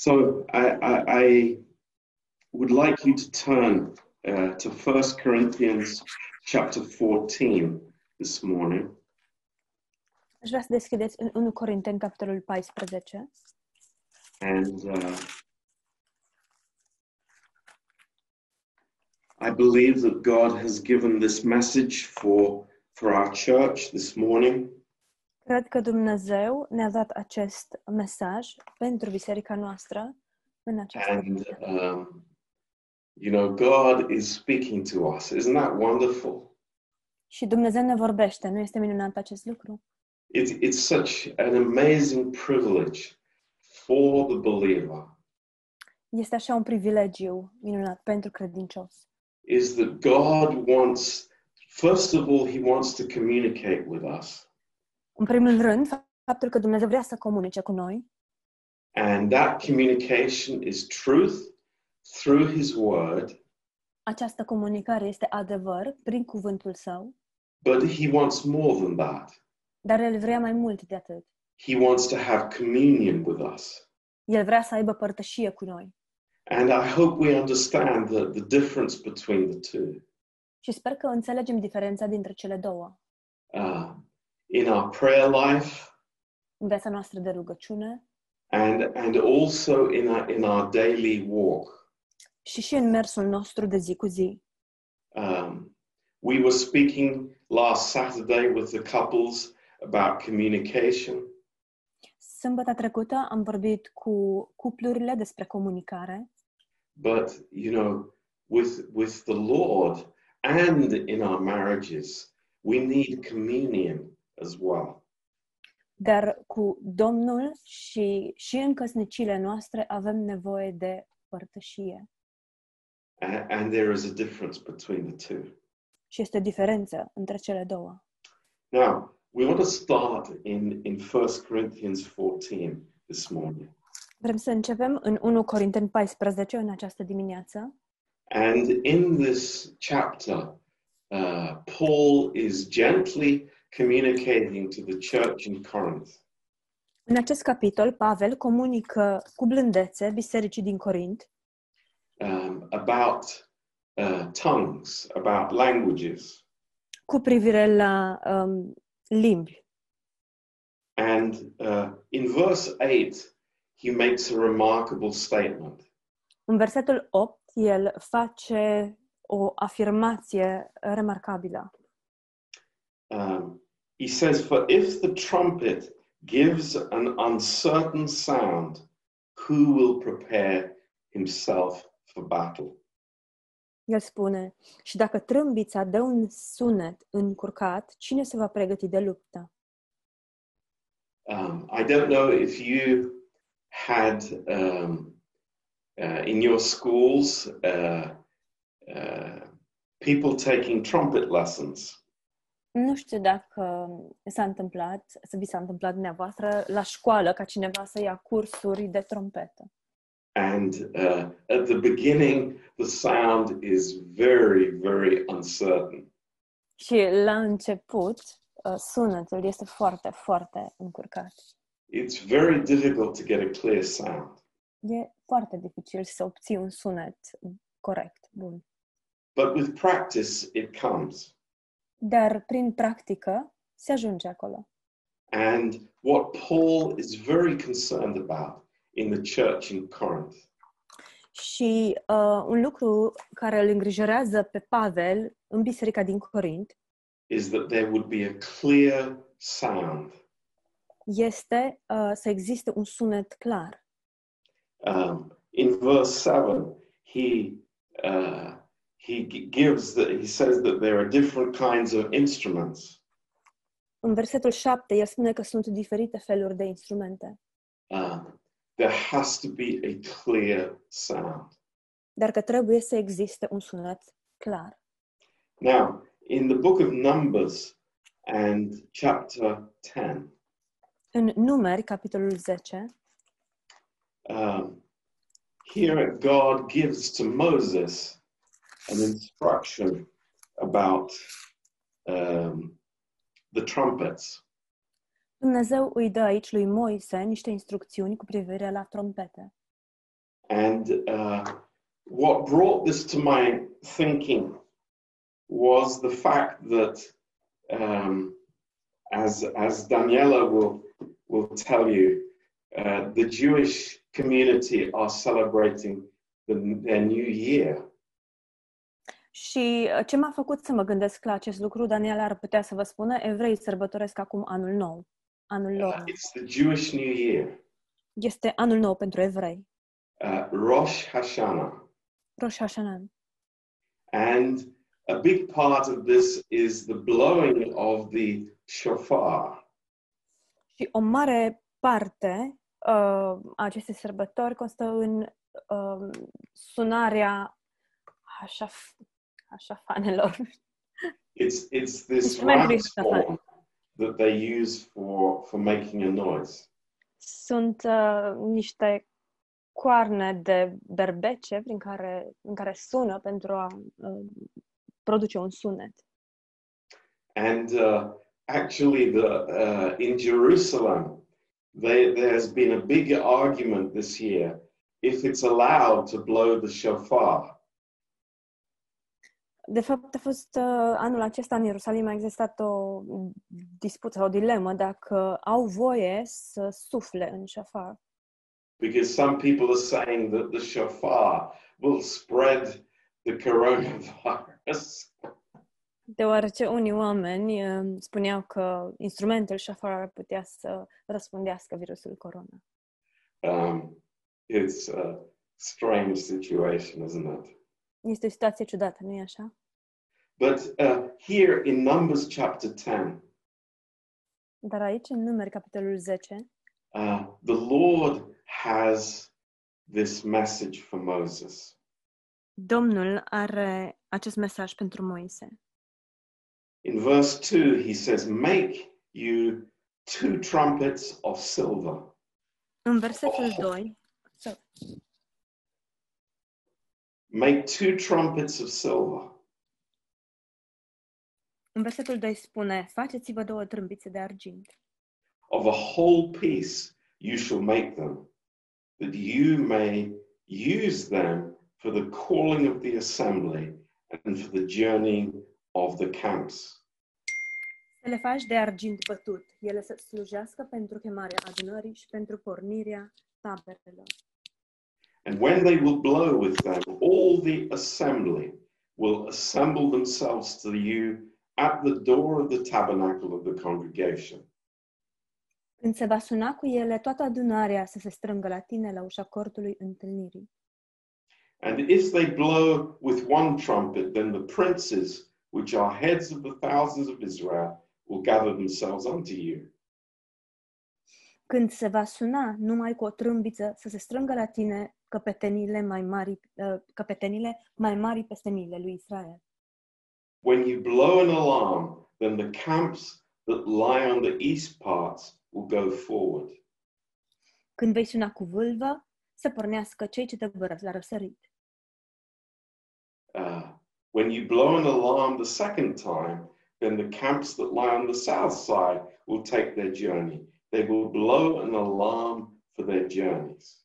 So I, I, I would like you to turn uh, to 1 Corinthians chapter 14 this morning. Aș vrea să deschideți în 1 Corinteni, capitolul 14. And uh, I believe that God has given this message for, for our church this morning. Cred că Dumnezeu ne-a dat acest mesaj pentru biserica noastră în această And, dimineață. um, you know, God is speaking to us. Isn't that wonderful? Și Dumnezeu ne vorbește, nu este minunat acest lucru? It's, it's such an amazing privilege for the believer Este așa un privilegiu minunat pentru credincios. is that God wants, first of all, He wants to communicate with us. În primul rând, faptul că Dumnezeu vrea să comunice cu noi And that communication is truth through His Word, această comunicare este adevăr prin cuvântul său, but He wants more than that. dar El vrea mai mult de atât. He wants to have communion with us. El vrea să aibă părtășie cu noi. And I hope we understand the, the difference between the two. Și sper că înțelegem diferența dintre cele două. Uh, in our prayer life În viața noastră de rugăciune and, and also in our, in our daily walk. și și în mersul nostru de zi cu zi. Um, we were speaking last Saturday with the couples about communication. Sâmbătă trecută am vorbit cu cuplurile despre comunicare, But you know, with with the Lord and in our marriages, we need communion as well. dar cu Domnul și, și în căsnicile noastre avem nevoie de părtășie. A- and there is a difference between the two. Și este o diferență între cele două. Now, we want to start in in 1 Corinthians 14 this morning. Vrem să începem în 1 Corinteni 14 în această dimineață. And in this chapter, uh, Paul is gently communicating to the church in Corinth În acest capitol, Pavel comunică cu blândețe bisericii din Corint um, about uh, tongues, about languages. cu privire la um, limbi. And uh, in verse 8, he makes a remarkable statement. În versetul 8, el face o afirmație remarcabilă. Um, he says, For if the trumpet gives an uncertain sound, who will prepare himself for battle? El spune, și dacă trâmbița dă un sunet încurcat, cine se va pregăti de luptă? Um, I don't know if you had um, uh, in your schools uh, uh, people taking trumpet lessons. Nu știu dacă s-a întâmplat, să vi s-a întâmplat dumneavoastră la școală ca cineva să ia cursuri de trompetă. And uh, at the beginning, the sound is very, very uncertain. Și la început, uh, sunetul este foarte, foarte încurcat. It's very difficult to get a clear sound. E foarte dificil să obții un sunet corect, bun. But with practice, it comes. Dar prin practică se ajunge acolo. And what Paul is very concerned about in the church in Corinth Și uh, un lucru care îl îngrijorează pe Pavel în biserica din Corint is that there would be a clear sound. este uh, să existe un sunet clar. Um, in verse 7, he, uh, he gives that he says that there are different kinds of instruments. În versetul 7, el spune că sunt diferite feluri de instrumente, Um, there has to be a clear sound. dar că trebuie să existe un sunet clar. Now, in the book of Numbers and chapter 10, În Numeri, capitolul 10, um, here God gives to Moses an instruction about um, the trumpets. Dumnezeu îi dă aici lui Moise niște instrucțiuni cu privire la trompete. And uh, what brought this to my thinking was the fact that, um, as, as Daniela will, will tell you, uh, the Jewish community are celebrating the, their new year. Și uh, ce m-a făcut să mă gândesc la acest lucru, Daniel ar putea să vă spună, evrei sărbătoresc acum anul nou, anul lor. Uh, it's the Jewish New Year, Este anul nou pentru evrei, uh, Rosh Hashanah. Rosh Hashanah. And a big part of this is the blowing of the shofar. Și o mare parte uh, a acestei sărbători constă în uh, sunarea așaf, așafanelor. It's, it's this Instrumentul ram's este așa. horn that they use for, for making a noise. Sunt uh, niște coarne de berbece prin care, în care sună pentru a uh, produce un sunet. And uh, actually, the, uh, in Jerusalem, they, there's been a big argument this year if it's allowed to blow the shofar. De fapt, a fost uh, anul acesta în Ierusalim a existat o dispută sau o dilemă dacă au voie să sufle în șafar. Because some people are saying that the shofar will spread the coronavirus. Deoarece unii oameni uh, spuneau că instrumentul șafar ar putea să răspundească virusul corona. Um, it's a strange situation, isn't it? Este o situație ciudată, nu-i așa? But uh, here in Numbers chapter 10, Dar aici, în numeri, capitolul 10, uh, the Lord has this message for Moses. Domnul are acest mesaj pentru Moise. In verse 2, he says, Make you two trumpets of silver. În versetul 2, so, Make two trumpets of silver. În versetul 2 spune, faceți-vă două trâmbițe de argint. Of a whole piece you shall make them, that you may use them for the calling of the assembly and for the journeying of the camps. Să le faci de argint bătut, ele să slujească pentru chemarea adunării și pentru pornirea taberelor. And when they will blow with them, all the assembly will assemble themselves to you at the door of the tabernacle of the congregation. Când se va suna cu ele, toată adunarea să se strângă la tine la ușa cortului întâlnirii. And if they blow with one trumpet, then the princes, which are heads of the thousands of Israel, will gather themselves unto you. Când se va suna numai cu o trâmbiță, să se strângă la tine căpetenile mai mari, uh, căpetenile mai mari peste miile lui Israel. When you blow an alarm, then the camps that lie on the east parts will go forward. Când vei suna cu vâlvă, să pornească cei ce la răsărit. Uh, when you blow an alarm the second time, then the camps that lie on the south side will take their journey. They will blow an alarm for their journeys.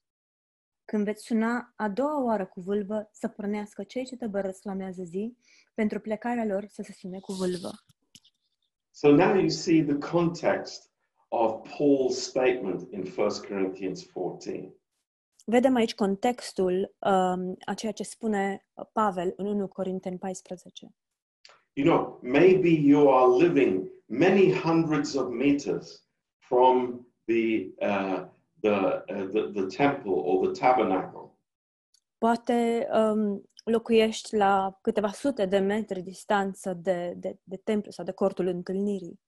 Când veți suna a doua oară cu vâlvă, să pornească cei ce te bărăsc la mează zi, pentru plecarea lor să se sune cu vâlvă. So now you see the context of Paul's statement in 1 Corinthians 14. Vedem aici contextul um, a ceea ce spune Pavel în 1 Corinteni 14. You know, maybe you are living many hundreds of meters from the, uh, the, uh, the, the temple or the tabernacle. Poate um, locuiești la câteva sute de metri distanță de, de, de templu sau de cortul întâlnirii.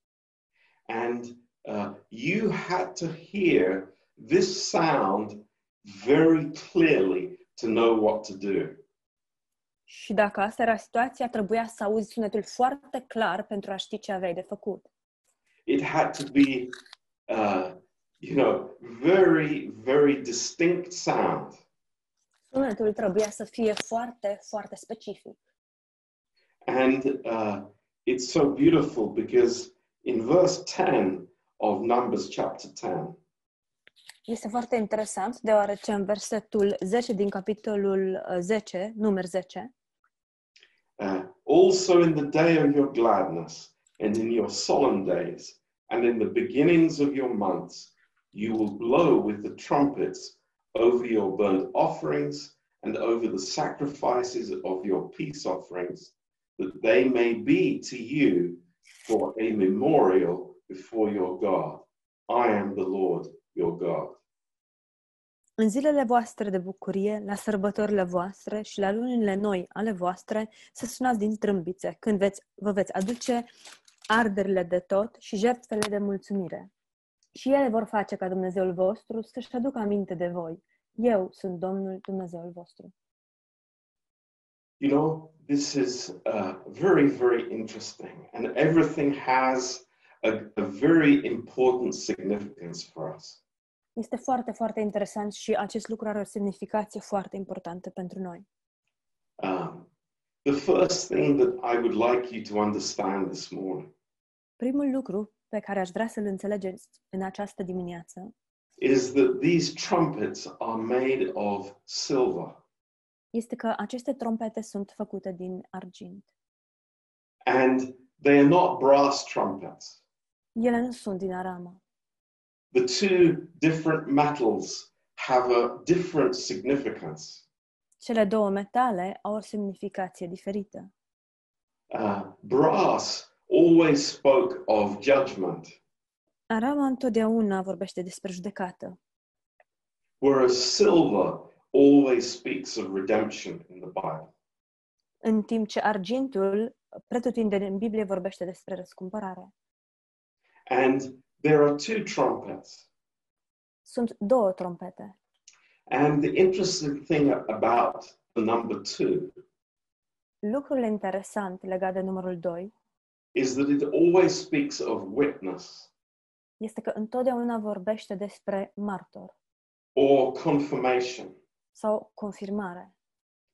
And uh, you had to hear this sound very clearly to know what to do. Și dacă asta era situația, trebuia să auzi sunetul foarte clar pentru a ști ce aveai de făcut. It had to be, uh, you know, very, very distinct sound. Sunetul trebuia să fie foarte, foarte specific. And uh, it's so beautiful because in verse 10 of Numbers chapter 10, Este foarte interesant, deoarece în versetul 10 din capitolul uh, 10, număr 10, Uh, also in the day of your gladness and in your solemn days and in the beginnings of your months, you will blow with the trumpets over your burnt offerings and over the sacrifices of your peace offerings, that they may be to you for a memorial before your God. I am the Lord your God. În zilele voastre de bucurie, la sărbătorile voastre și la lunile noi ale voastre, să sunați din trâmbițe, când veți, vă veți aduce arderile de tot și jertfele de mulțumire. Și ele vor face ca Dumnezeul vostru să-și aducă aminte de voi. Eu sunt Domnul Dumnezeul vostru. You know, this is uh, very, very interesting, and everything has a, a very important significance for us. Este foarte, foarte interesant și acest lucru are o semnificație foarte importantă pentru noi. Um, the first thing that I would like you to understand this morning Primul lucru pe care aș vrea să-l înțelegeți în această dimineață is that these trumpets are made of silver, este că aceste trompete sunt făcute din argint. and they are not brass trumpets. Ele nu sunt din aramă. The two different metals have a different significance. Cele două metale au o semnificație diferită. Uh, brass always spoke of judgment, Arama întotdeauna vorbește despre judecată, whereas silver always speaks of redemption in the Bible. în timp ce argintul, pretutindeni în Biblie, vorbește despre răscumpărare. And there are two trumpets. Sunt două trompete. And the interesting thing about the number two Lucrul interesant legat de numărul 2 is that it always speaks of witness este că întotdeauna vorbește despre martor or confirmation. sau confirmare.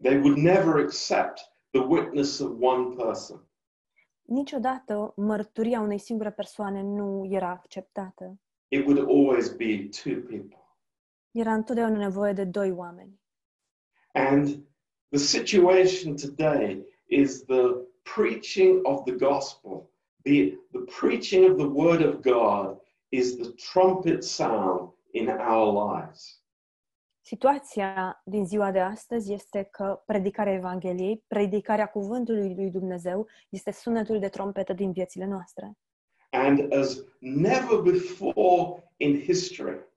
They would never accept the witness of one person. Niciodată mărturia unei singure persoane nu era acceptată. It would always be two people. Era întotdeauna nevoie de doi oameni. And the situation today is the preaching of the gospel, the, the preaching of the word of God is the trumpet sound in our lives. Situația din ziua de astăzi este că predicarea Evangheliei, predicarea cuvântului lui Dumnezeu, este sunetul de trompetă din viețile noastre. And as never before in history,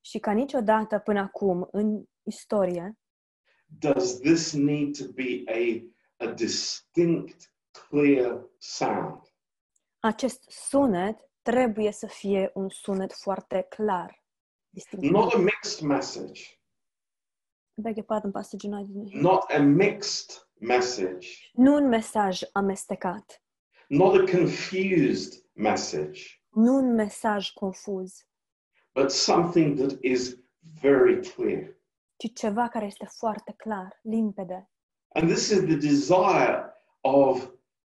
Și ca niciodată până acum în istorie, does this need to be a, a distinct, clear sound. acest sunet trebuie să fie un sunet foarte clar. Distinct. Not a mixed message, Beg your pardon, Pastor Junaid. not a mixed message, Nu un mesaj amestecat, not a confused message, nu un mesaj confuz, but something that is very clear. ci ceva care este foarte clar, limpede. And this is the desire of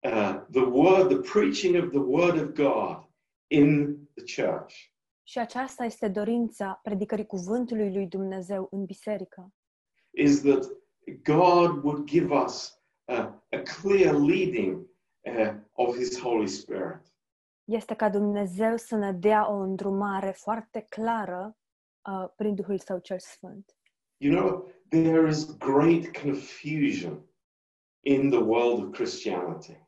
uh, the word, the preaching of the word of God in the church. Și aceasta este dorința predicării cuvântului lui Dumnezeu în biserică. Is that God would give us uh, a clear leading uh, of His Holy Spirit. Este ca Dumnezeu să ne dea o îndrumare foarte clară uh, prin Duhul Său cel Sfânt. You know, there is great confusion in the world of Christianity.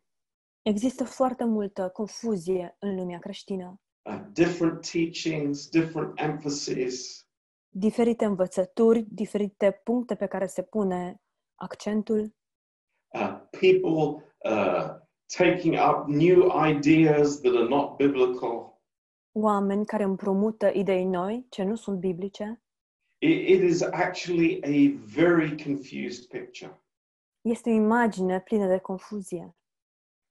Există foarte multă confuzie în lumea creștină. Uh, different teachings, different emphasis, Diferite învățături, diferite puncte pe care se pune accentul, uh, people uh, taking up new ideas that are not biblical. oameni care împrumută idei noi ce nu sunt biblice. It, is actually a very confused picture. Este o imagine plină de confuzie.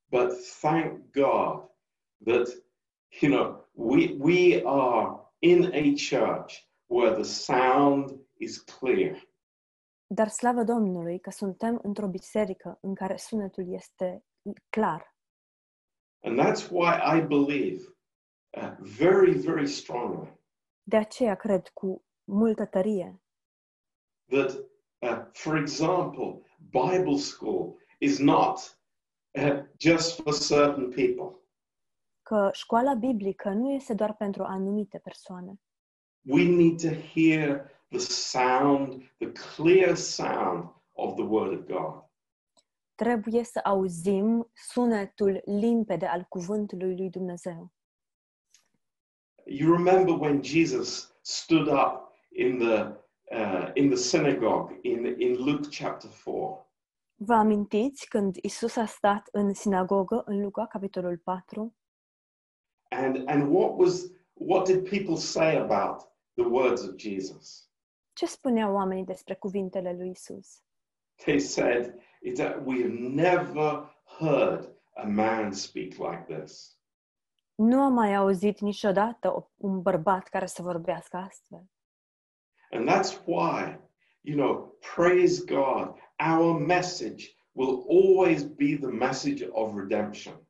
But thank God that, you know, we, we are in a church where the sound is clear. Dar slavă Domnului că suntem într-o biserică în care sunetul este clar. And that's why I believe uh, very, very strongly De aceea cred cu multă tărie that, uh, for example, Bible school is not uh, just for certain people. că școala biblică nu este doar pentru anumite persoane. We need to hear the sound, the clear sound of the Word of God. Trebuie să auzim sunetul limpede al cuvântului lui Dumnezeu. You remember when Jesus stood up in the uh, in the synagogue in, in Luke chapter 4 Vă amintiți când Isus a stat în sinagogă în Luca, capitolul 4? and and what was what did people say about the words of Jesus? Ce spuneau oamenii despre cuvintele lui Isus? They said it, uh, we have never heard a man speak like this. Nu am mai auzit niciodată o- un bărbat care să vorbească astfel. And that's why, you know, praise God, our message will always be the message of redemption.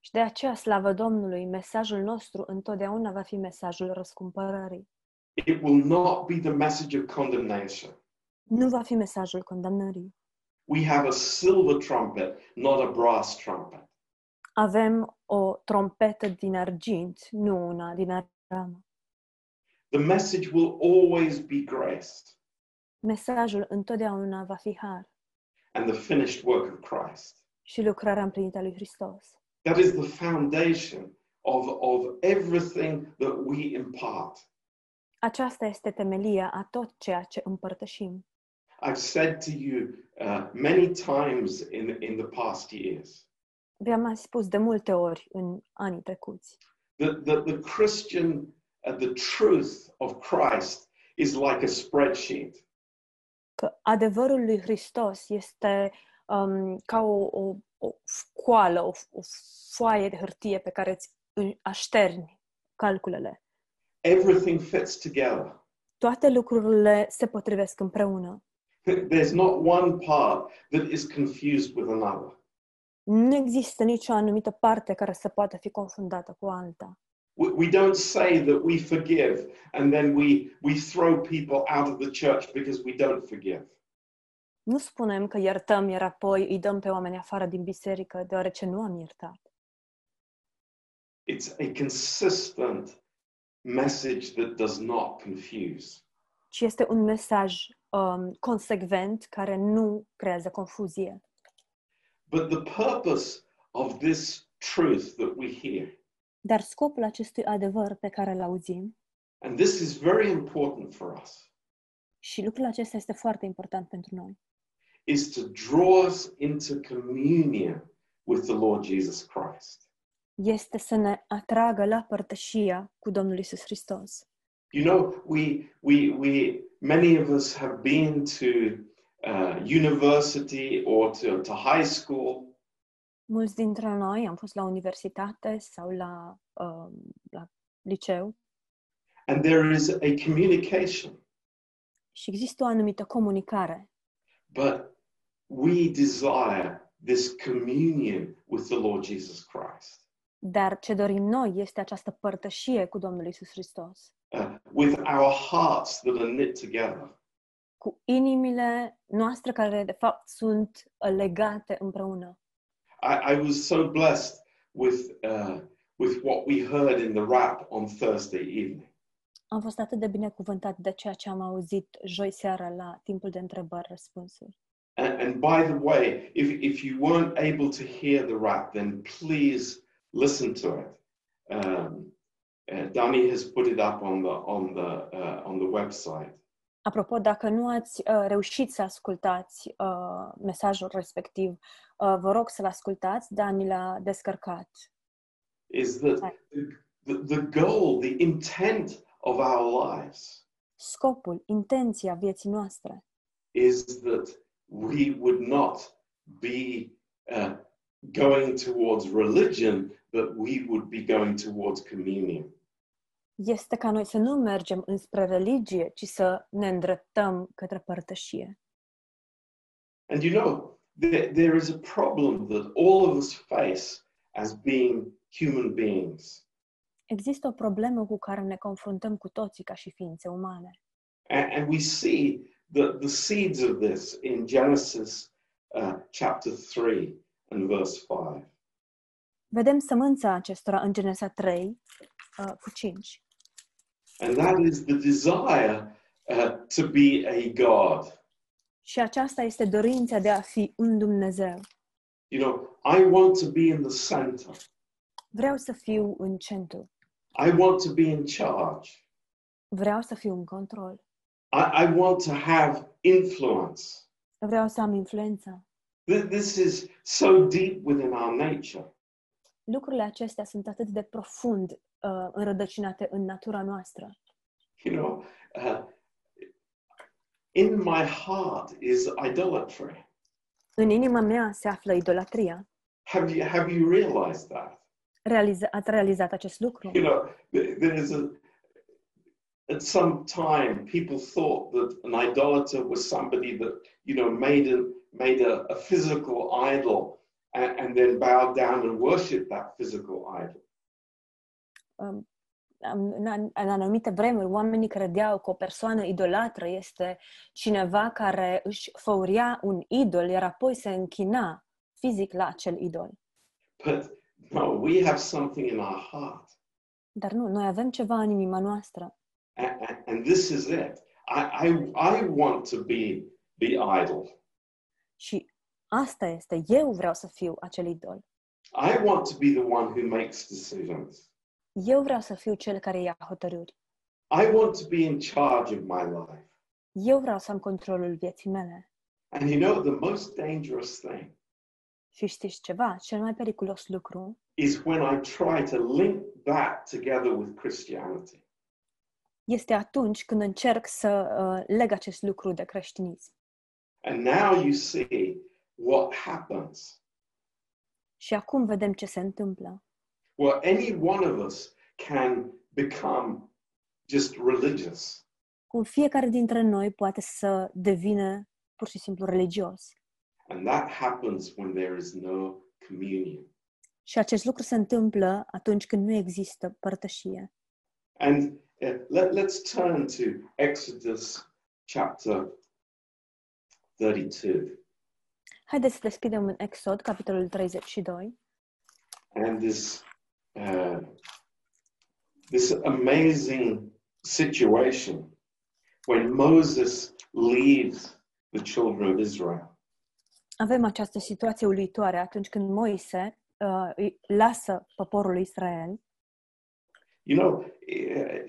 Și de aceea, slavă Domnului, mesajul nostru întotdeauna va fi mesajul răscumpărării. It will not be the message of condemnation. Nu va fi mesajul condamnării. We have a silver trumpet, not a brass trumpet. Avem o trompetă din argint, nu una din aramă. The message will always be grace Mesajul întotdeauna va fi har and the finished work of Christ. și lucrarea împlinită a lui Hristos. That is the foundation of, of everything that we impart. Aceasta este temelia a tot ceea ce împărtășim. I've said to you uh, many times in, in the past years Vi-am mai spus de multe ori în anii trecuți that, that the Christian, uh, the truth of Christ is like a spreadsheet. că adevărul lui Hristos este um, ca o, o, o scoală, o, o foaie de hârtie pe care îți îi așterni calculele. Everything fits together. Toate lucrurile se potrivesc împreună. There's not one part that is confused with another. Nu există nicio anumită parte care să poată fi confundată cu alta. We, we don't say that we forgive and then we, we throw people out of the church because we don't forgive. Nu spunem că iertăm, iar apoi îi dăm pe oameni afară din biserică, deoarece nu am iertat. It's a consistent message that does not confuse. Ci este un mesaj um, consecvent care nu creează confuzie. But the purpose of this truth that we hear, Dar scopul acestui adevăr pe care îl auzim, and this is very important for us, și lucrul acesta este foarte important pentru noi, is to draw us into communion with the Lord Jesus Christ. este să ne atragă la părtășia cu Domnul Isus Hristos. You know, we, we, we, many of us have been to uh, university or to, to high school, Mulți dintre noi am fost la universitate sau la, um, la liceu. And there is a communication, și există o anumită comunicare, but we desire this communion with the Lord Jesus Christ, dar ce dorim noi este această părtășie cu Domnul Isus Hristos, uh, with our hearts that are knit together. cu inimile noastre care de fapt sunt uh, legate împreună. I, I was so blessed with, uh, with what we heard in the rap on Thursday evening. Am fost atât de binecuvântat de ceea ce am auzit joi seara la timpul de întrebări-răspunsuri. And, and by the way, if, if you weren't able to hear the rap, then please listen to it. Um, uh, Danny has put it up on the on the uh, on the website. Apropo, dacă nu ați uh, reușit să ascultați uh, mesajul respectiv, uh, vă rog să-l ascultați, Dani l-a descărcat. Is that the, the goal, the intent of our lives Scopul, intenția vieții noastre is that we would not be uh, going towards religion, but we would be going towards communion. Este ca noi să nu mergem înspre religie, ci să ne îndreptăm către părtășie. And you know, there, there is a problem that all of us face as being human beings. Există o problemă cu care ne confruntăm cu toții ca și ființe umane. And, and we see the, the seeds of this in Genesis uh, chapter 3 and verse 5. Vedem sămânța acestora în Genesa 3 uh, cu 5. And that is the desire uh, to be a God. Și aceasta este dorința de a fi un Dumnezeu. You know, I want to be in the center. Vreau să fiu în centru. I want to be in charge. Vreau să fiu în control. I, I want to have influence. Vreau să am influență. Th- This is so deep within our nature. Lucrurile acestea sunt atât de profund uh, înrădăcinate în natura noastră. You know, uh, in my heart is idolatry. În inima mea se află idolatria. Have you have you realized that? Realiza- ați realizat acest lucru? You know, there is a at some time people thought that an idolater was somebody that you know made a made a, a physical idol and, and then bowed down and worshipped that physical idol. Um, am- în, an- în anumite vremuri, oamenii credeau că o persoană idolatră este cineva care își făuria un idol, iar apoi se închina fizic la acel idol. But no, we have something in our heart. Dar nu, noi avem ceva în inima noastră And, and, and this is it. I, I, I want to be the idol. și asta este, eu vreau să fiu acel idol. I want to be the one who makes decisions. Eu vreau să fiu cel care ia hotărâri. I want to be in charge of my life. Eu vreau să am controlul vieții mele. And you know, the most dangerous thing Și știți ceva? Cel mai periculos lucru is when I try to link that together with Christianity. este atunci când încerc să uh, leg acest lucru de creștinism. And now you see what happens. Și acum vedem ce se întâmplă. Well, any one of us can become just religious. Cum fiecare dintre noi poate să devină pur și simplu religios. And that happens when there is no communion. Și acest lucru se întâmplă atunci când nu există părtășie. And uh, let, let's turn to Exodus chapter 32 Haideți să deschidem în Exod, capitolul 32, and this uh, this amazing situation when Moses leaves the children of Israel. avem această situație uluitoare atunci când Moise uh, lasă poporul Israel. You know, uh,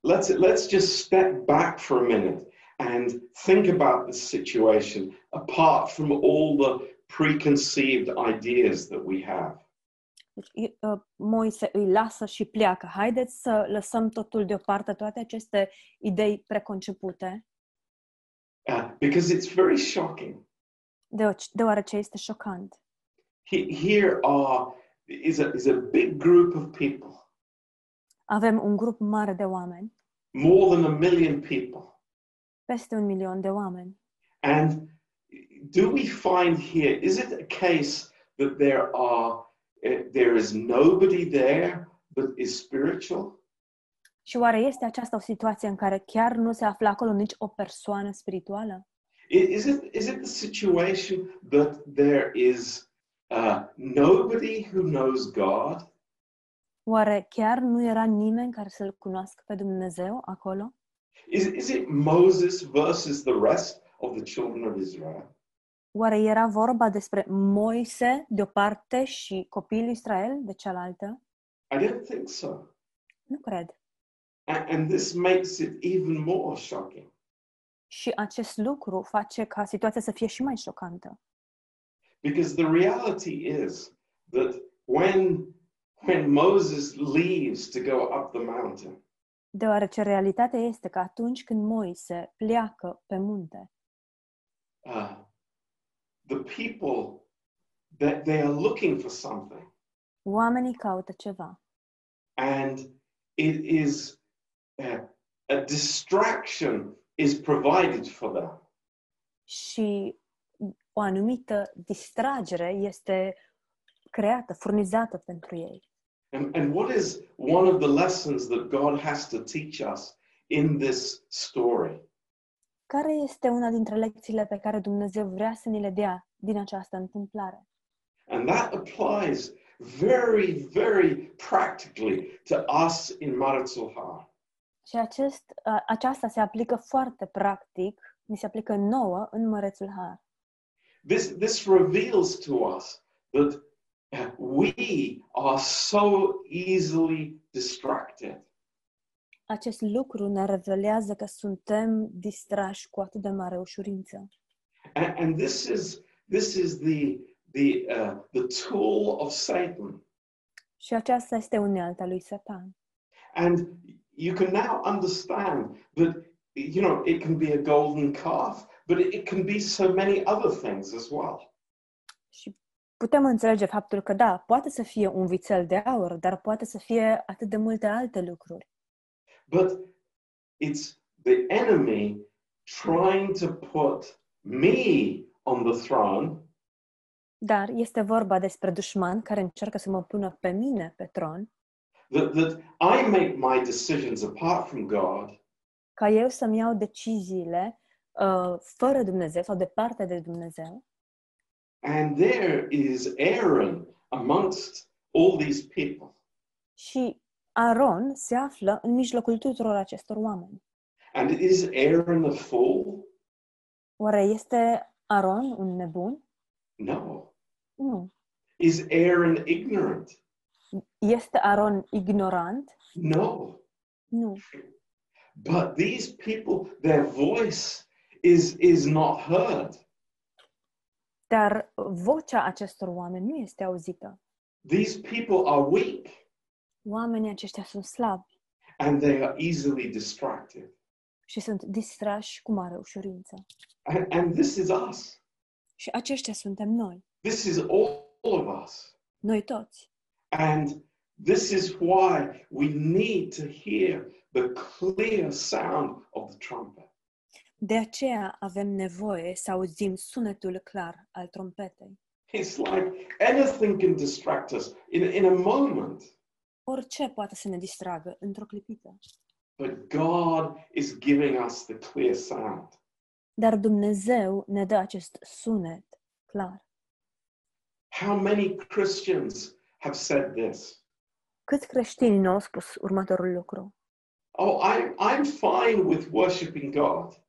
let's let's just step back for a minute and think about this situation apart from all the preconceived ideas that we have. Deci, i- uh, Moise îi lasă și pleacă. Haideți să lăsăm totul deoparte, toate aceste idei preconcepute, Uh, because it's very shocking. deoc- deoarece este șocant. He- Here are is a is a big group of people, Avem un grup mare de oameni, more than a million people, peste un milion de oameni. and do we find here? Is it a case that there are uh, there is nobody there that is spiritual? Și oare este aceasta o situație în care chiar nu se află acolo nici o persoană spirituală? Is it is it the situation that there is uh, nobody who knows God? Oare chiar nu era nimeni care să-L cunoască pe Dumnezeu acolo? Is, is it Moses versus the rest of the children of Israel? Oare era vorba despre Moise de o parte și copiii lui Israel de cealaltă? I don't think so. Nu cred. And, and this makes it even more shocking Și acest lucru face ca situația să fie și mai șocantă. because the reality is that when when Moses leaves to go up the mountain, Deoarece realitatea este că atunci când Moise pleacă pe munte, uh, the people that they are looking for something, oamenii caută ceva. and it is uh, a distraction is provided for them. Și o anumită distragere este creată, furnizată pentru ei. And, and what is one of the lessons that God has to teach us in this story? Care este una dintre lecțiile pe care Dumnezeu vrea să ni le dea din această întâmplare? And that applies very, very practically to us in Maritzelhaar. Și acest, a- aceasta se aplică foarte practic, ni se aplică nouă în Mărețul Har. This, this reveals to us that uh, we are so easily distracted. Acest lucru ne revelează că suntem distrași cu atât de mare ușurință. And, and this is, this is the, the, uh, the tool of Satan. Și aceasta este unealta lui Satan. And you can now understand that, you know, it can be a golden calf, but it, it can be so many other things as well. Și putem înțelege faptul că, da, poate să fie un vițel de aur, dar poate să fie atât de multe alte lucruri. But it's the enemy trying to put me on the throne Dar este vorba despre dușman care încearcă să mă pună pe mine pe tron, that, that I make my decisions apart from God, ca eu să-mi iau deciziile uh, fără Dumnezeu sau departe de Dumnezeu. and there is Aaron amongst all these people. Și Aron se află în mijlocul tuturor acestor oameni. And is Aaron a fool? Oare este Aron un nebun? No. Nu. Is Aaron ignorant? Este Aron ignorant? No. Nu. But these people, their voice is, is not heard. Dar vocea acestor oameni nu este auzită. These people are weak Oamenii aceștia sunt slabi and they are easily distracted. și sunt distrași cu mare ușurință. And, and this is us. Și aceștia suntem noi, This is all of us. noi toți. And this is why we need to hear the clear sound of the trumpet. De aceea avem nevoie să auzim sunetul clar al trompetei. It's like anything can distract us in, in a moment, Orice poate să ne distragă într-o clipită. but God is giving us the clear sound. Dar Dumnezeu ne dă acest sunet clar. How many Christians have said this? Câți creștini nu au spus următorul lucru? Oh, I'm, I'm fine with worshiping God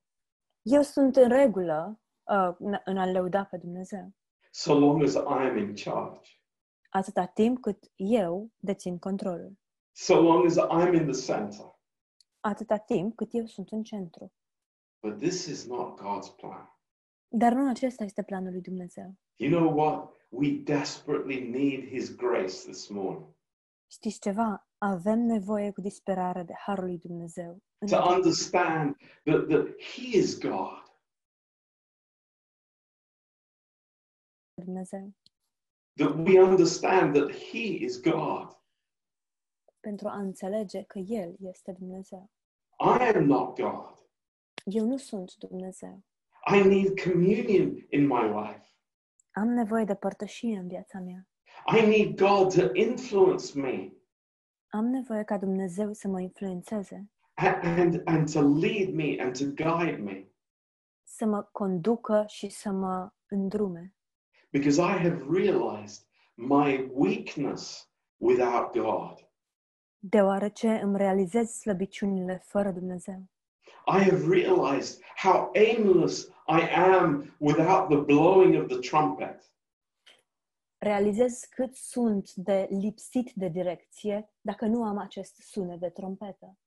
Eu sunt în regulă uh, în- în a lăuda pe Dumnezeu, so long as I'm in charge, atâta timp cât eu dețin controlul, so long as I'm in the center. atâta timp cât eu sunt în centru. But this is not God's plan. Dar nu acesta este planul lui Dumnezeu. You know what? We desperately need His grace this morning Știți ceva? Avem nevoie cu disperare de harul lui Dumnezeu. în to această understand that, that He is God Dumnezeu. That we understand that He is God. Pentru a înțelege că El este Dumnezeu. I am not God. Eu nu sunt Dumnezeu. I need communion in my life. Am nevoie de părtășie în viața mea. I need God to influence me Am nevoie ca Dumnezeu să mă influențeze, a- and, and to lead me and to guide me să mă conducă și să mă îndrume. Because I have realized my weakness without God. Deoarece îmi realizez slăbiciunile fără Dumnezeu. I have realized how aimless I am without the blowing of the trumpet. Realizez cât sunt de lipsit de direcție dacă nu am acest sunet de trompetă.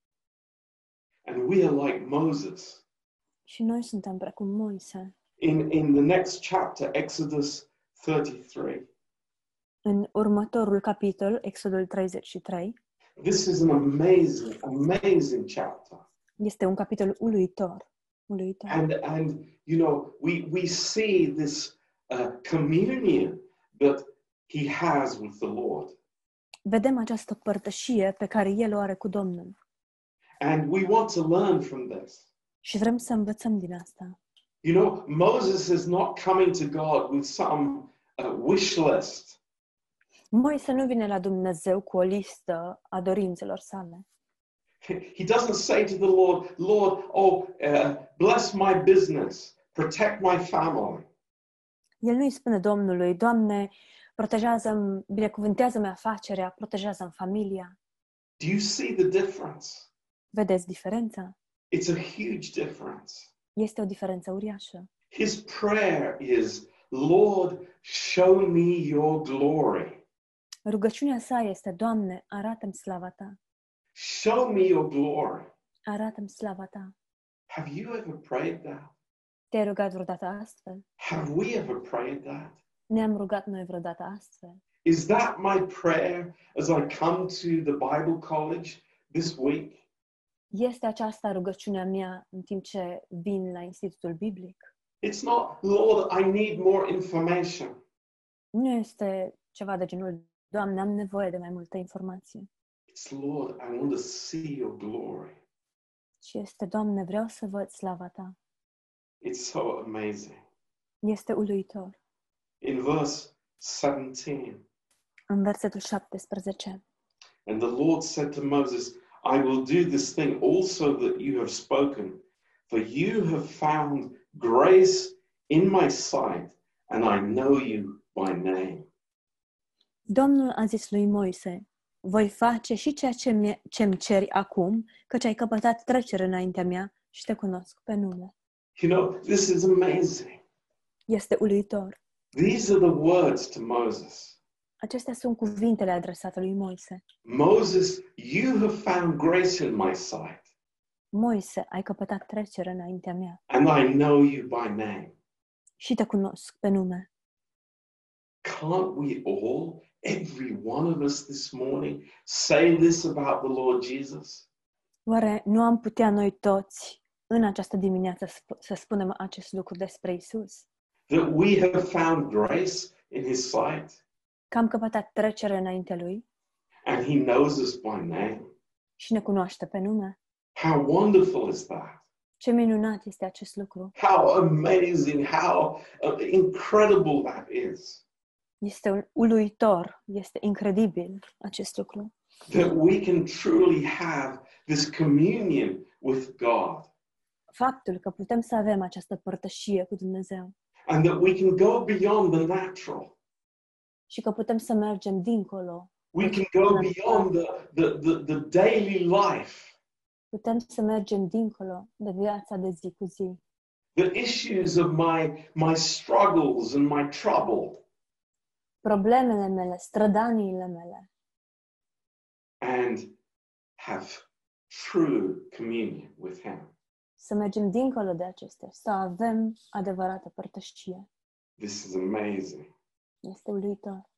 And we are like Moses. Și noi suntem precum Moise. In, in the next chapter, Exodus 33, În următorul capitol, Exodul 33, this is an amazing, amazing chapter. este un capitol uluitor. uluitor. And, and you know, we, we see this uh, communion that he has with the Lord. Vedem această părtășie pe care El o are cu Domnul. And we want to learn from this. Și vrem să învățăm din asta. You know, Moses is not coming to God with some uh, wish list. Moise nu vine la Dumnezeu cu o listă a dorințelor sale. He doesn't say to the Lord, Lord, oh, uh, bless my business, protect my family. El nu îi spune Domnului, Doamne, protejează-mi, binecuvântează-mi afacerea, protejează-mi familia. Do you see the difference? Vedeți diferența? It's a huge difference. Este o diferență uriașă. His prayer is, Lord, show me your glory. Rugăciunea sa este, Doamne, arată-mi slava Ta. Show me your glory. Arată-mi slava Ta. Have you ever prayed that? Te-ai rugat vreodată astfel? Have we ever prayed that? Ne-am rugat noi vreodată astfel? Is that my prayer as I come to the Bible college this week? Este aceasta rugăciunea mea în timp ce vin la Institutul Biblic? It's not, Lord, I need more information. Nu este ceva de genul, Doamne, am nevoie de mai multă informație. It's, Lord, I want to see your glory. ci este, Doamne, vreau să văd slava Ta. It's so amazing. Este uluitor. In verse 17, În versetul 17. and the Lord said to Moses, I will do this thing also that you have spoken, for you have found grace in my sight, and I know you by name. Domnul a zis lui Moise, voi face și ceea ce mi- ce-mi ceri acum, căci ai căpătat trecere înaintea mea și te cunosc pe nume. You know, this is amazing. Este uluitor. These are the words to Moses. Acestea sunt cuvintele adresate lui Moise. Moses, you have found grace in my sight, Moise, ai căpătat trecere înaintea mea and I know you by name. și te cunosc pe nume. Can't we all, every one of us this morning, say this about the Lord Jesus? Oare nu am putea noi toți în această dimineață sp- să spunem acest lucru despre Isus? That we have found grace in his sight, Că am căpătat trecere înaintea lui and he knows us by name. și ne cunoaște pe nume? How wonderful is that? Ce minunat este acest lucru! How amazing, how uh, incredible that is. Este un- uluitor, este incredibil acest lucru. That we can truly have this communion with God. Faptul că putem să avem această părtășie cu Dumnezeu and that we can go beyond the natural. Și că putem să mergem dincolo, We can go beyond the, the, the, the daily life, putem să mergem dincolo de viața de zi cu zi, the issues of my, my struggles and my trouble, problemele mele, strădaniile mele and have true communion with Him. să mergem dincolo de acestea, să avem adevărată părtășie. This is amazing. Este uluitor.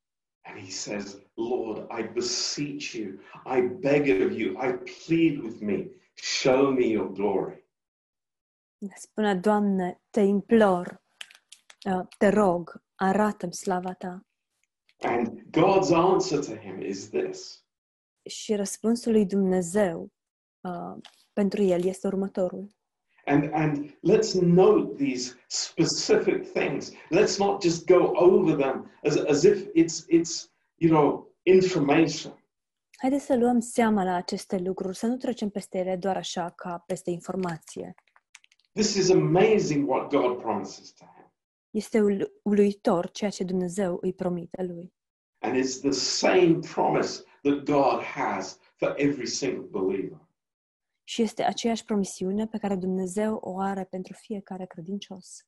And He says, Lord, I beseech you, I beg of you, I plead with me, show me your glory. Spune, Doamne, te implor, uh, te rog, arată-mi slava Ta. And God's answer to Him is this Și răspunsul lui Dumnezeu uh, pentru el este următorul. And, and let's note these specific things. Let's not just go over them as, as if it's, it's, you know, information. Haideți să luăm seama la aceste lucruri, să nu trecem peste ele doar așa ca peste informație. This is amazing what God promises to him. Este ulu- uluitor ceea ce Dumnezeu îi promite lui. And it's the same promise that God has for every single believer. Și este aceeași promisiune pe care Dumnezeu o are pentru fiecare credincios.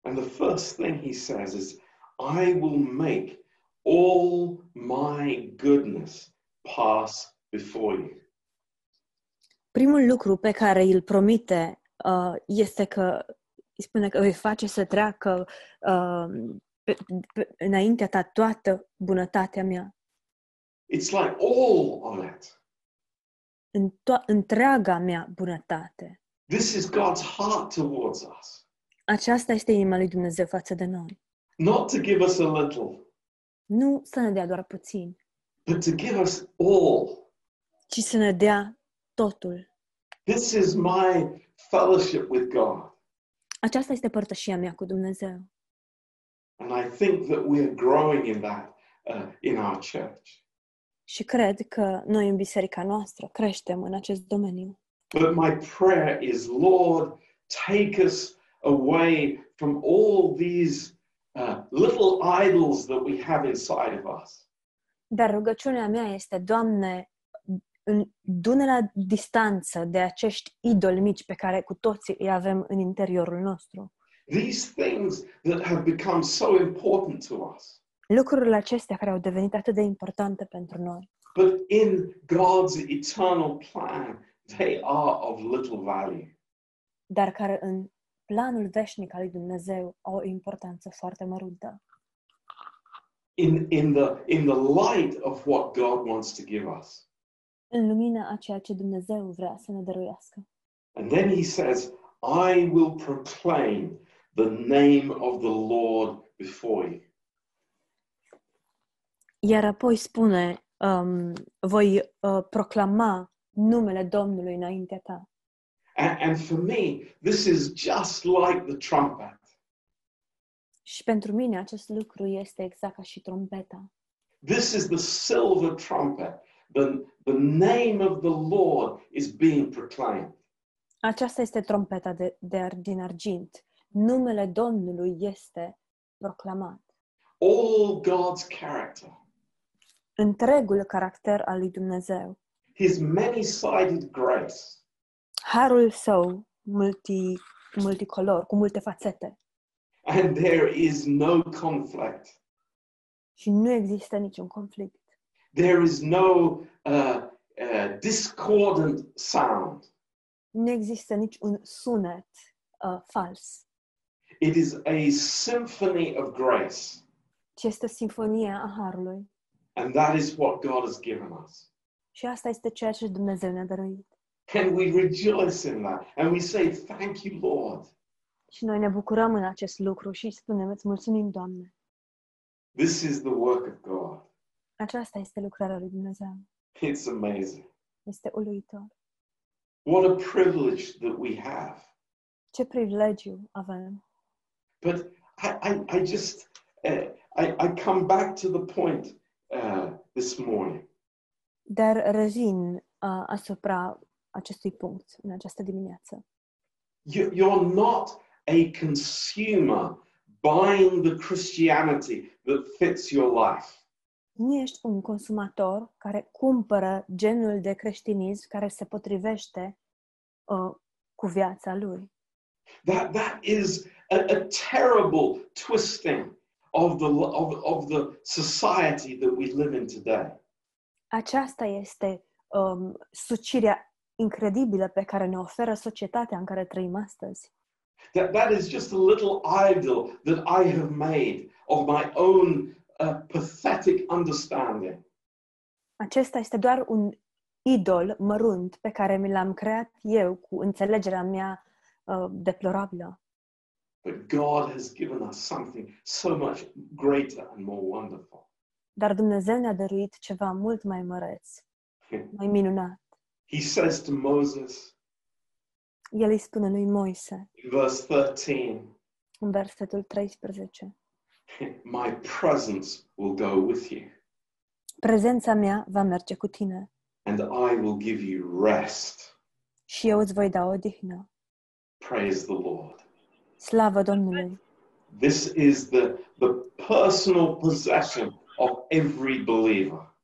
And the first thing he says is, I will make all my goodness pass before you. Primul lucru pe care îl promite uh, este că îi spune că îi face să treacă uh, pe, pe, înaintea ta toată bunătatea mea. It's like all of it. În to- întreaga mea bunătate. This is God's heart towards us. Aceasta este inima lui Dumnezeu față de noi. Not to give us a little, Nu să ne dea doar puțin, but to give us all. ci să ne dea totul. This is my fellowship with God. Aceasta este părtășia mea cu Dumnezeu. And I think that we are growing in that uh, in our church. Și cred că noi în biserica noastră creștem în acest domeniu. But my prayer is, Lord, take us away from all these uh, little idols that we have inside of us. Dar rugăciunea mea este, Doamne, în, du-ne la distanță de acești idoli mici pe care cu toții îi avem în interiorul nostru. These things that have become so important to us. Lucrurile acestea care au devenit atât de importante pentru noi. But in God's eternal plan, they are of little value. dar care în planul veșnic al lui Dumnezeu au o importanță foarte măruntă. In, in, the, in the light of what God wants to give us. În lumina a ceea ce Dumnezeu vrea să ne dăruiască. And then he says, I will proclaim the name of the Lord before you. Iar apoi spune, um, voi uh, proclama numele Domnului înaintea ta. And, and for me, this is just like the trumpet. Și pentru mine acest lucru este exact ca și trompeta. This is the silver trumpet. The, the name of the Lord is being proclaimed. Aceasta este trompeta de, de ar, din argint. Numele Domnului este proclamat. All God's character, Întregul caracter al lui Dumnezeu. his many sided grace, Harul său multi, multicolor, cu multe fațete. and there is no conflict. Și nu există niciun conflict. There is no uh, uh, discordant sound. Nu există nici un sunet uh, fals, It is a symphony of grace. ci este sinfonia a Harului. And that is what God has given us. Și asta este ceea ce Dumnezeu ne-a dăruit. And we rejoice in that. And we say, Thank you, Lord. Și noi ne bucurăm în acest lucru și spunem, îți mulțumim, Doamne. This is the work of God. Aceasta este lucrarea lui Dumnezeu. It's amazing. Este uluitor. What a privilege that we have. Ce privilegiu avem. But I, I, I just, uh, I, I come back to the point uh, this morning. Dar revin uh, asupra acestui punct în această dimineață. You, you're not a consumer buying the Christianity that fits your life. Nu ești un consumator care cumpără genul de creștinism care se potrivește uh, cu viața lui. That, that is a, a terrible twisting of the, of, of the society that we live in today. Aceasta este um, sucirea incredibilă pe care ne oferă societatea în care trăim astăzi. That, that is just a little idol that I have made of my own uh, pathetic understanding. Acesta este doar un idol mărunt pe care mi l-am creat eu cu înțelegerea mea uh, deplorabilă. But God has given us something so much greater and more wonderful. Dar Dumnezeu ne-a dăruit ceva mult mai măreț, mai minunat. He says to Moses El îi spune lui Moise, in verse 13, în versetul 13, My presence will go with you, Prezența mea va merge cu tine and I will give you rest. și eu îți voi da odihnă. Praise the Lord. Slavă Domnului! This is the, the personal possession of every believer.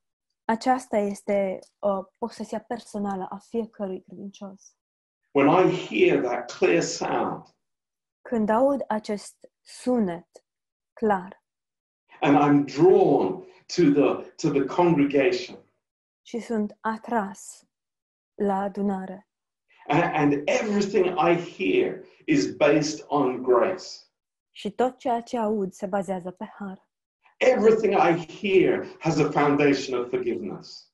Aceasta este uh, posesia personală a fiecărui credincios. When I hear that clear sound Când aud acest sunet clar and I'm drawn to the, to the congregation, și sunt atras la adunare and, everything I hear is based on grace. și tot ceea ce aud se bazează pe har. Everything I hear has a foundation of forgiveness.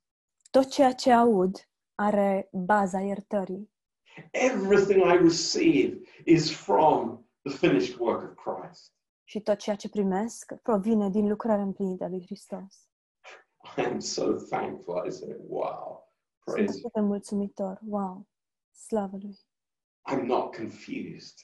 Tot ceea ce aud are baza iertării Everything I receive is from the finished work of Christ. și tot ceea ce primesc provine din lucrarea împlinită a lui Hristos. I am so thankful. I say, wow, Sunt atât de mulțumitor. Wow! Slavă lui! I'm not confused.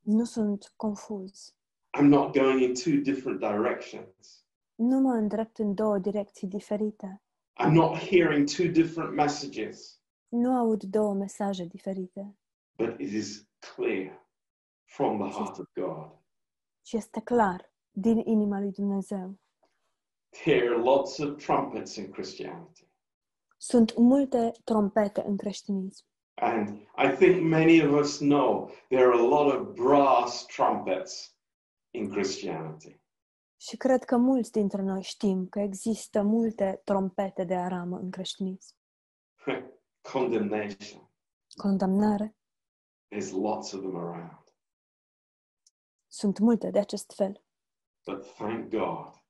Nu sunt confuz. I'm not going in two different directions. Nu mă îndrept în două direcții diferite. I'm not hearing two different messages, Nu aud două mesaje diferite. but it is clear from the heart of God. Și este clar, din inima lui Dumnezeu. There are lots of trumpets in Christianity. Sunt multe trompete în creștinism. And I think many of us know there are a lot of brass trumpets in Christianity. Și cred că mulți dintre noi știm că există multe trompete de aramă în creștinism. Condemnation. Condamnare. There's lots of them around. Sunt multe de acest fel. But thank God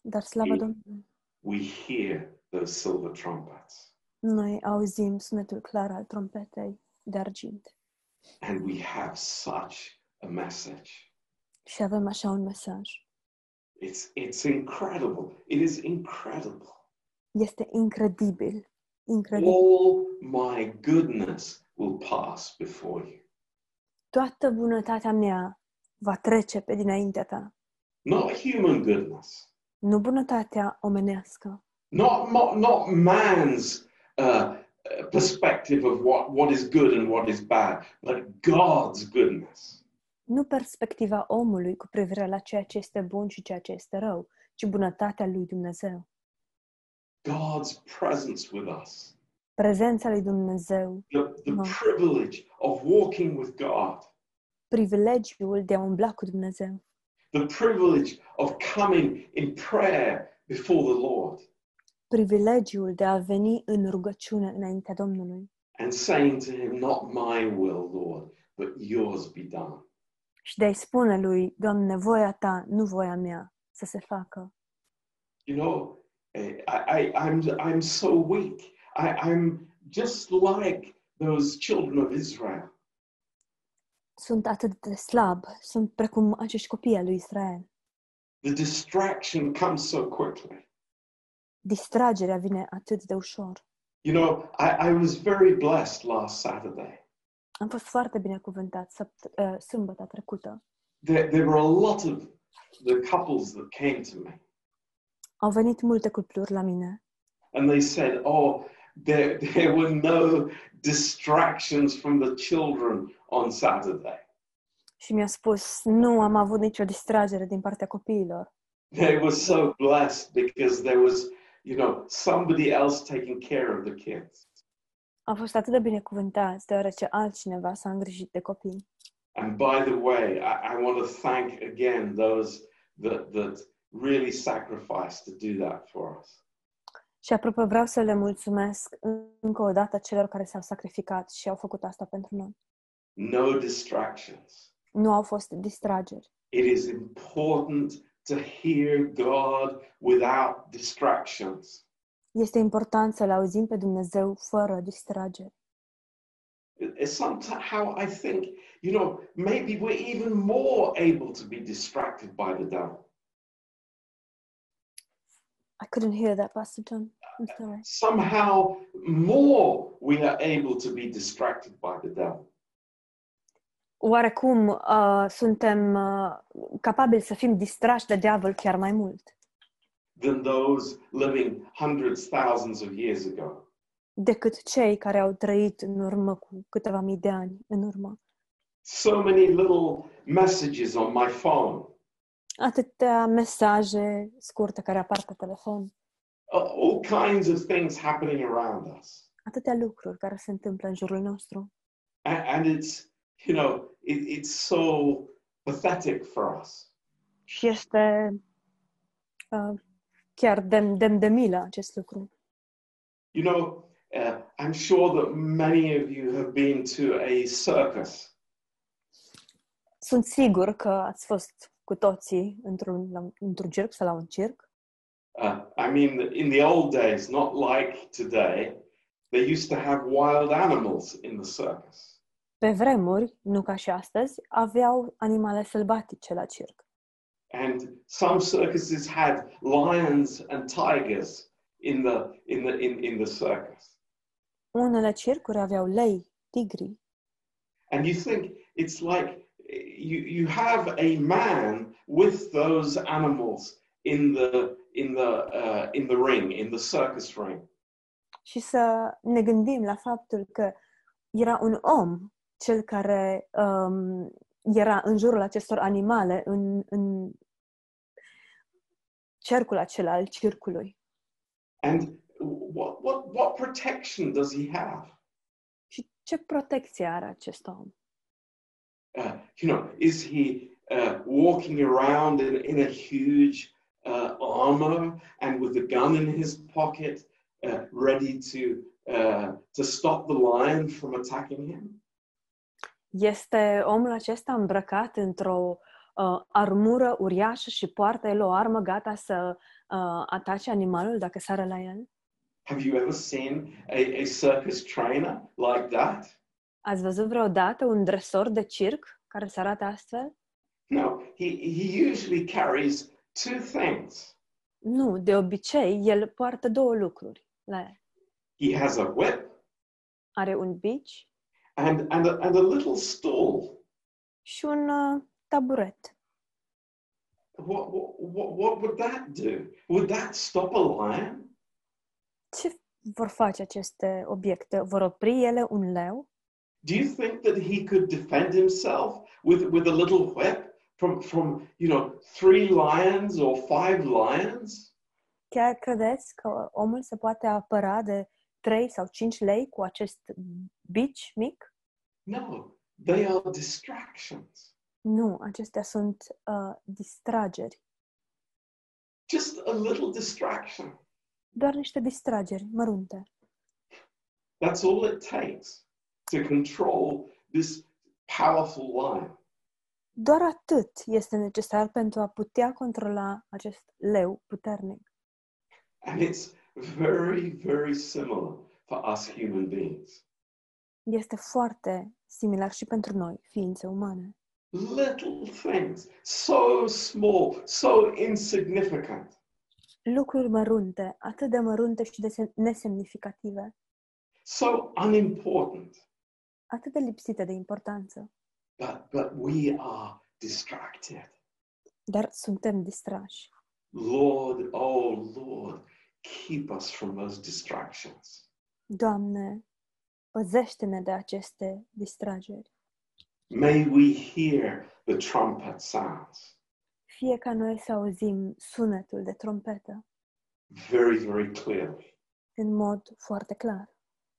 Dar slavă Mm. Domnului, we hear those silver trumpets noi auzim sunetul clar al trompetei de argint. and we have such a message. Și avem așa un mesaj. It's, it's incredible. It is incredible. Este incredibil. Incredibil. All my goodness will pass before you. Toată bunătatea mea va trece pe dinaintea ta. Not human goodness, Nu bunătatea omenească, not, not, not man's uh, uh, perspective of what, what is good and what is bad, but God's goodness. nu perspectiva omului cu privire la ceea ce este bun și ceea ce este rău, ci bunătatea lui Dumnezeu. God's presence with us. Prezența lui Dumnezeu, The, the No. privilege of walking with God. privilegiul de a umbla cu Dumnezeu, The privilege of coming in prayer before the Lord privilegiul de a veni în rugăciune înaintea Domnului and saying to Him, Not my will, Lord, but yours be done. și de a-i spune lui, Doamne, voia ta, nu voia mea, să se facă. You know, eh, I, I, I'm, I'm so weak. I, I'm just like those children of Israel. Sunt atât de slab, sunt precum acești copii ai lui Israel. The distraction comes so quickly. Distragerea vine atât de ușor. You know, I, I was very blessed last Saturday. Am fost foarte binecuvântat săpt- uh, sâmbătă trecută. There, there were a lot of the couples that came to me Au venit multe cupluri la mine and they said, Oh, there, there were no distractions from the children on Saturday. și mi-a spus, nu am avut nicio distragere din partea copiilor. They were so blessed because there was, you know, somebody else taking care of the kids. Au fost atât de binecuvântați, deoarece altcineva s-a îngrijit de copii. And by the way, I, I want to thank again those that, that really sacrificed to do that for us. Și apropo, vreau să le mulțumesc încă o dată celor care s-au sacrificat și au făcut asta pentru noi. No distractions. Nu au fost distrageri. It is important to hear God without distractions. Este important să-L auzim pe Dumnezeu fără distrageri. It's somehow I think, you know, maybe we're even more able to be distracted by the devil. I couldn't hear that, Pastor John. I'm sorry. Somehow more we are able to be distracted by the devil. Oarecum uh, suntem uh, capabili să fim distrași de diavol chiar mai mult than those living hundreds, thousands of years ago. decât cei care au trăit în urmă cu câteva mii de ani în urmă. So many little messages on my phone, Atâtea mesaje scurte care apar pe telefon, all kinds of things happening around us. atâtea lucruri care se întâmplă în jurul nostru. And, and it's, you know, it, it's so pathetic for us. Și este uh, chiar demn, demn de milă acest lucru. You know, uh, I'm sure that many of you have been to a circus. Sunt sigur că ați fost cu toții într-un, într-un circ sau la un circ. Uh, I mean, in the old days, not like today, they used to have wild animals in the circus. Pe vremuri, nu ca și astăzi, aveau animale sălbatice la circ. And some circuses had lions and tigers in the in the in, in the circus. Unele circuri aveau lei, tigri. And you think it's like you you have a man with those animals in the in the uh, in the ring, in the circus ring. și să ne gândim la faptul că era un om cel care um, era în jurul acestor animale în, în cercul acela al circului. And what what what protection does he have? Și ce protecție are acest om? Uh, you know, is he uh, walking around in, in a huge uh, armor and with a gun in his pocket, uh, ready to uh, to stop the lion from attacking him? Este omul acesta îmbrăcat într-o uh, armură uriașă și poartă el o armă gata să uh, atace animalul dacă sară la el? Have you ever seen a, a circus trainer like that? Ați văzut vreodată un dresor de circ care se arată astfel? No, he, he usually carries two things. Nu, de obicei el poartă două lucruri la el. He has a whip Are un bici and, and, a, and a little stool. și un uh, taburet. What, what, what, what would that do? Would that stop a lion? Ce vor face aceste obiecte? Vor opri ele un leu? Do you think that he could defend himself with, with a little whip from, from, you know, three lions or five lions? Chiar credeți că omul se poate apăra de 3 sau 5 lei cu acest bici mic? No, they are distractions. Nu, acestea sunt uh, distrageri. Just a little distraction. Doar niște distrageri mărunte. That's all it takes to control this powerful lion. Doar atât este necesar pentru a putea controla acest leu puternic. And it's very, very similar for us human beings. Este foarte similar și pentru noi, ființe umane. Little things, so small, so insignificant, Lucruri mărunte, atât de mărunte și de se- nesemnificative, so unimportant, atât de lipsite de importanță, but, but we are distracted. dar suntem distrași. Lord, oh Lord, keep us from those distractions. Doamne, păzește-ne de aceste distrageri. May we hear the trumpet sounds Fie ca noi să auzim sunetul de trompetă very, very clearly în mod foarte clar,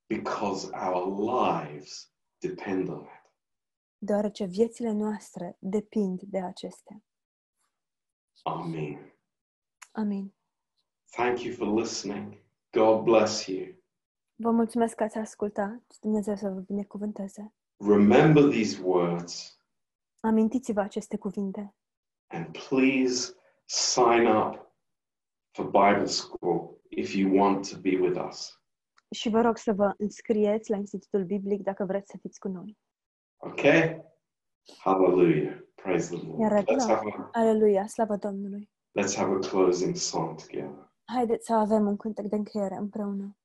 because our lives depend on it. deoarece viețile noastre depind de acestea. Amen. Amin. Thank you for listening. God bless you. Vă mulțumesc că ați ascultat. Dumnezeu să vă binecuvânteze. Remember these words Amintiți-vă aceste cuvinte and please sign up for Bible school if you want to be with us. și vă rog să vă înscrieți la Institutul Biblic dacă vreți să fiți cu noi. Okay? Hallelujah. Praise the Lord. Iar Let's la- have a, Aleluia, slavă Domnului! let's have a closing song together. Haideți să avem un cântec de încheiere împreună.